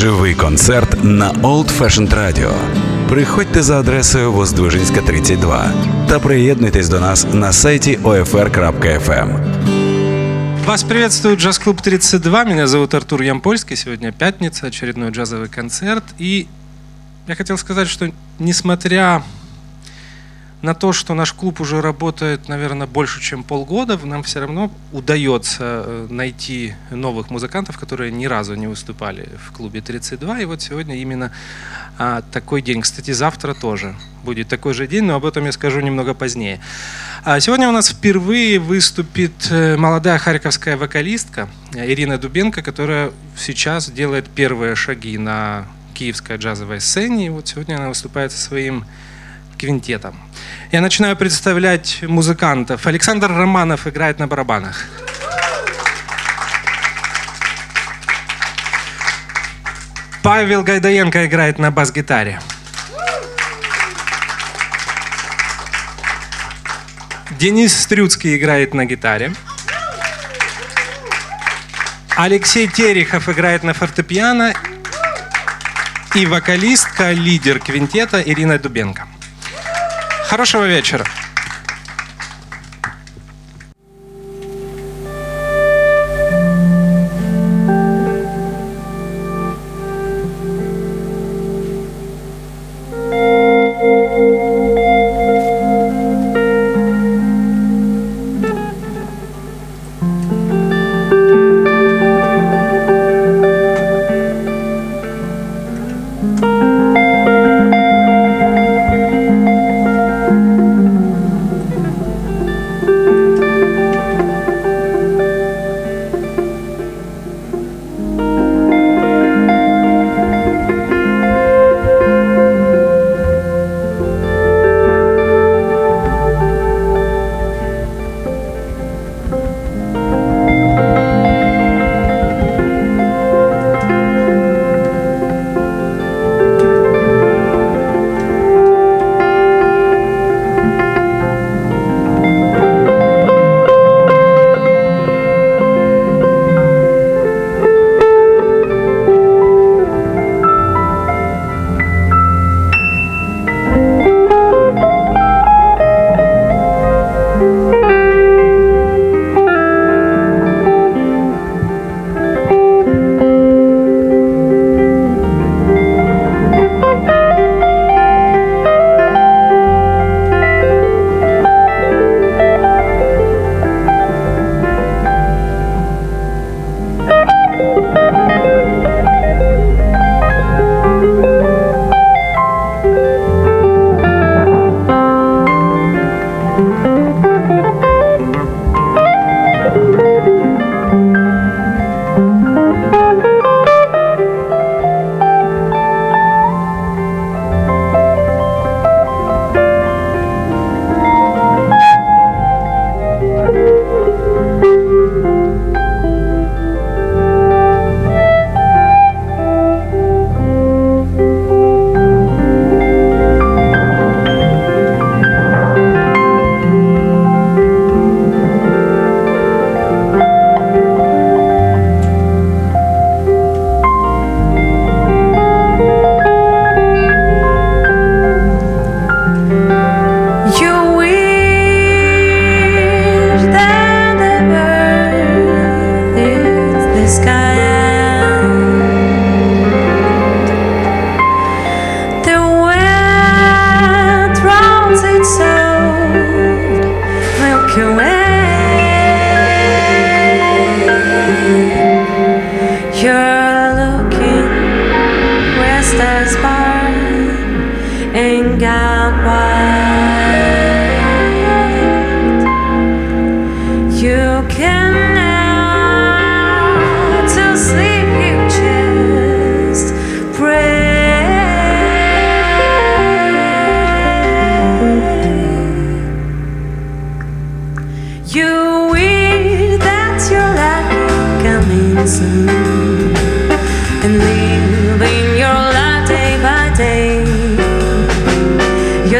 Живий концерт на Old Fashioned Radio. Приходьте за адресою Воздвижинська, 32 та приєднуйтесь до нас на сайті OFR.FM. Вас приветствует джаз-клуб 32. Меня зовут Артур Ямпольский. Сегодня пятница, очередной джазовый концерт. И я хотел сказать, что несмотря на то, что наш клуб уже работает, наверное, больше, чем полгода, нам все равно удается э, найти новых музыкантов, которые ни разу не выступали в клубе 32. И вот сегодня именно а, такой день. Кстати, завтра тоже будет такой же день, но об этом я скажу немного позднее. А сегодня у нас впервые выступит э, молодая харьковская вокалистка Ирина Дубенко, которая сейчас делает первые шаги на киевской джазовой сцене. И вот сегодня она выступает со своим квинтетом. Я начинаю представлять музыкантов. Александр Романов играет на барабанах. Павел Гайдаенко играет на бас-гитаре. Денис Стрюцкий играет на гитаре. Алексей Терехов играет на фортепиано. И вокалистка, лидер квинтета Ирина Дубенко. Хорошего вечера.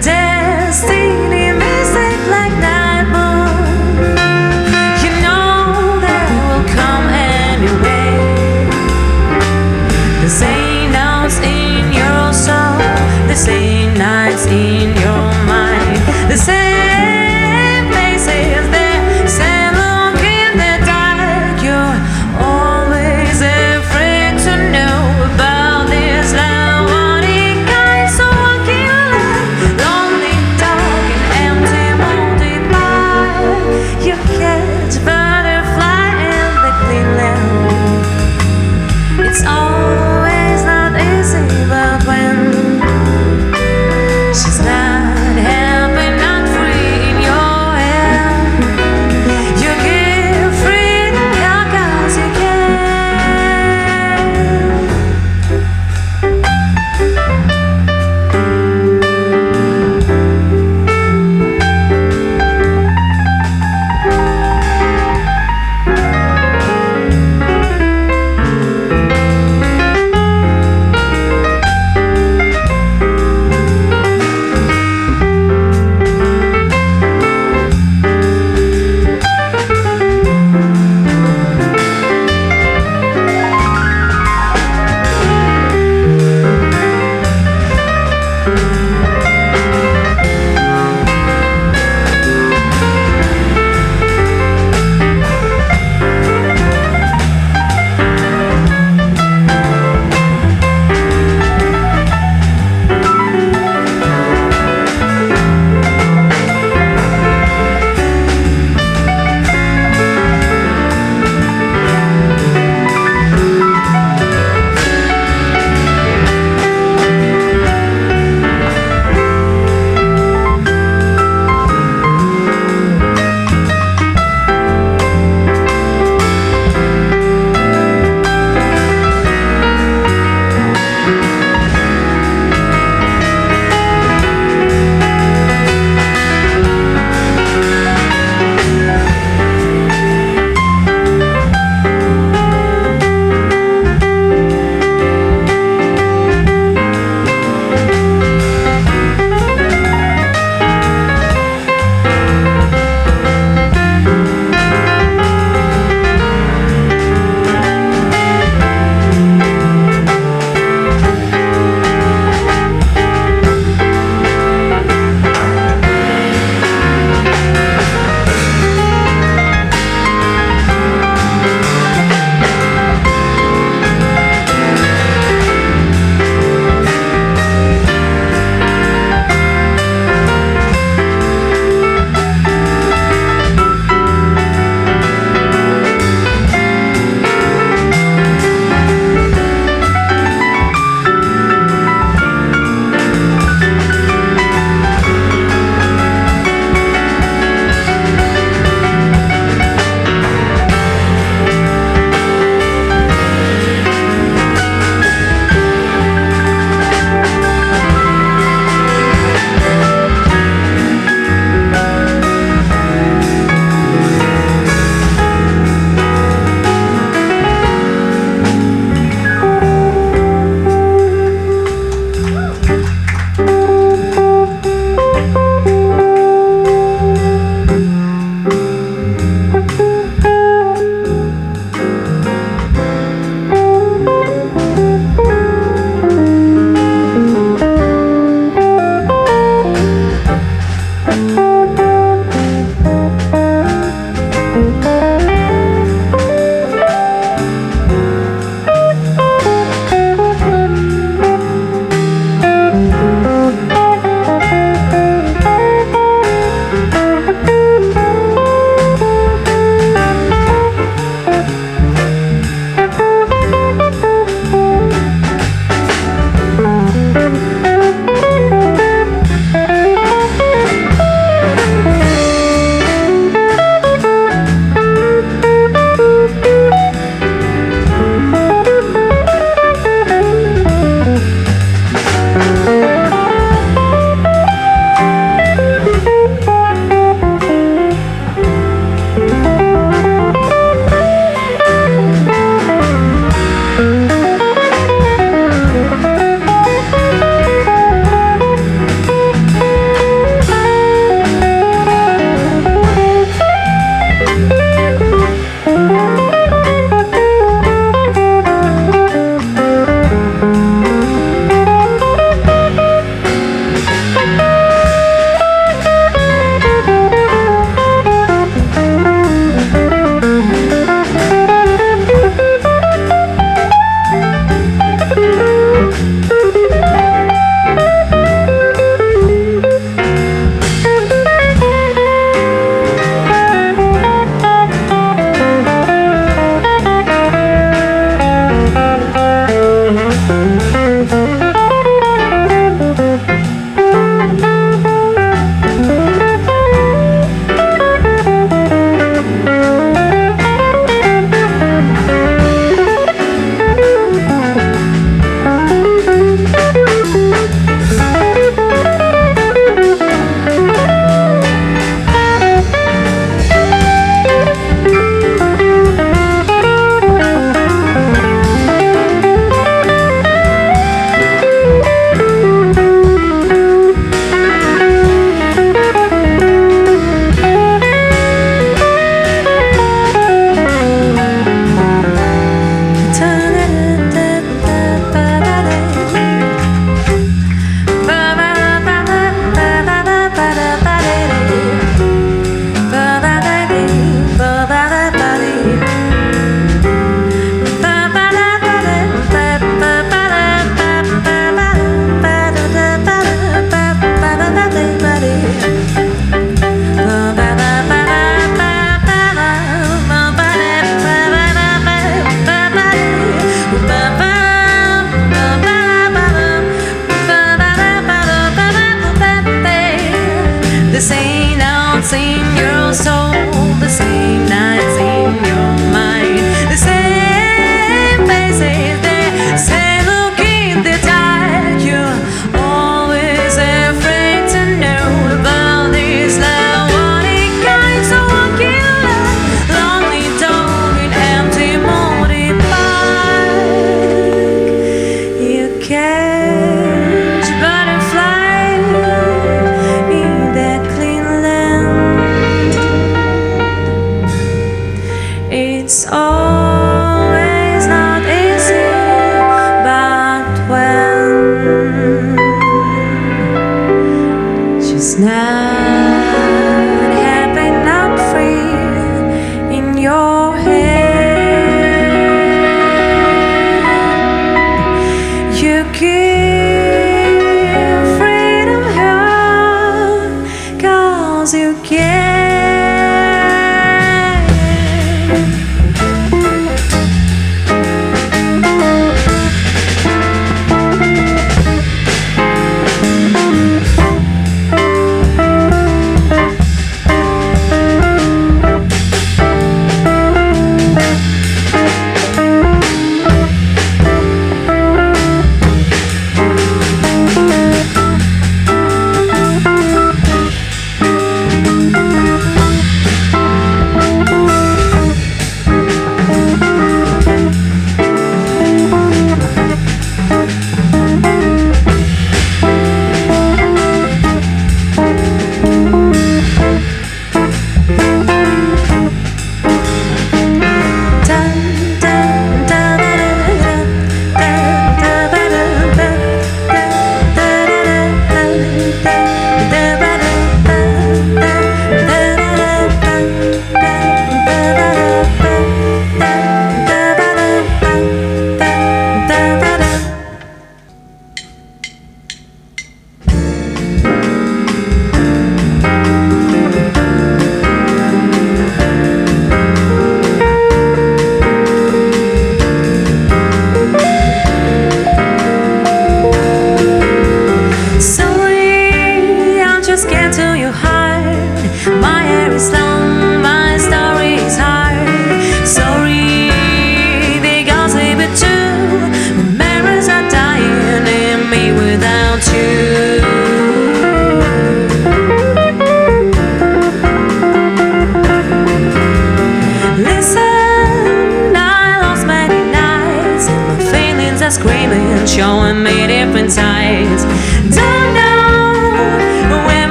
destiny.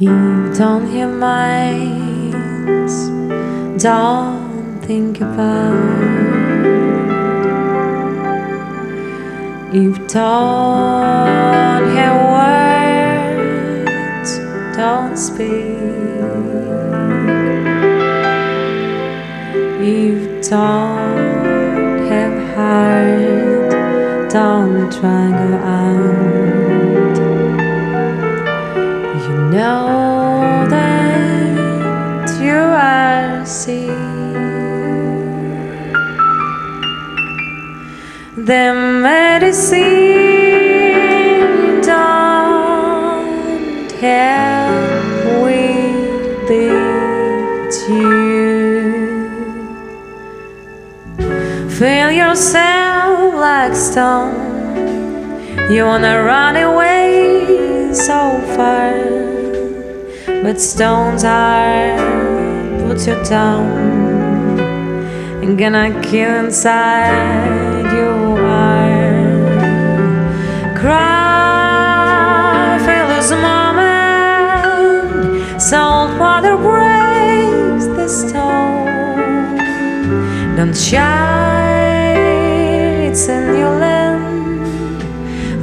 You don't hear minds, don't think about. You don't hear words, don't speak. You don't have heart, don't try the medicine don't help with it you. Feel yourself like stone. You wanna run away so far but stones are put you down. And gonna kill inside cry feel this moment salt water breaks the stone. Don't shy it's in your land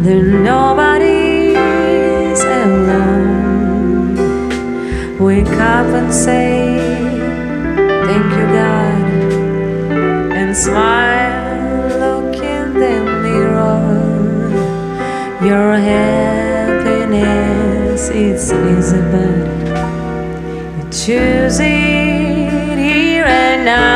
there nobody's alone. Wake up and say thank you god and smile your happiness is easy but you choose it here and now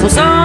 vous en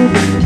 you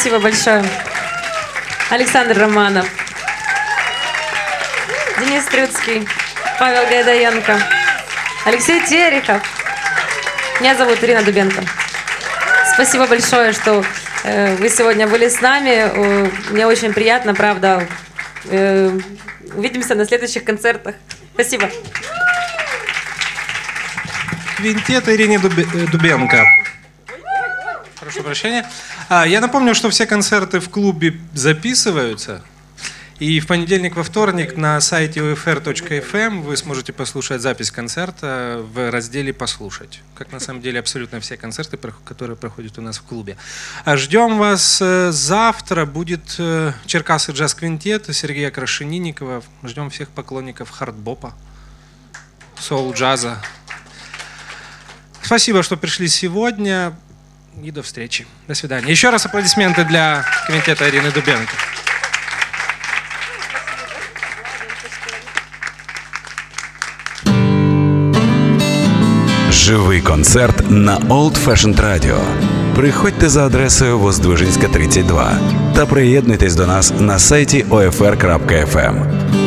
Спасибо большое. Александр Романов, Денис Трюцкий, Павел Гайдаенко, Алексей Терехов. Меня зовут Ирина Дубенко. Спасибо большое, что э, вы сегодня были с нами. Э, Мне очень приятно, правда. Э, Увидимся на следующих концертах. Спасибо. Квинтет Ирине э, Дубенко. Прошу прощения. А, Я напомню, что все концерты в клубе записываются. И в понедельник, во вторник на сайте ufr.fm вы сможете послушать запись концерта в разделе «Послушать». Как на самом деле абсолютно все концерты, которые проходят у нас в клубе. А Ждем вас э, завтра. Будет э, Черкасы джаз-квинтет Сергея Крашенинникова. Ждем всех поклонников хардбопа, соул-джаза. Спасибо, что пришли сегодня. И до встречи. До свидания. Еще раз аплодисменты для комитета Ирины Дубенко. Живий концерт на Old Fashioned Radio. Приходьте за адресою Воздвижинська 32 та приєднуйтесь до нас на сайті OFR.FM.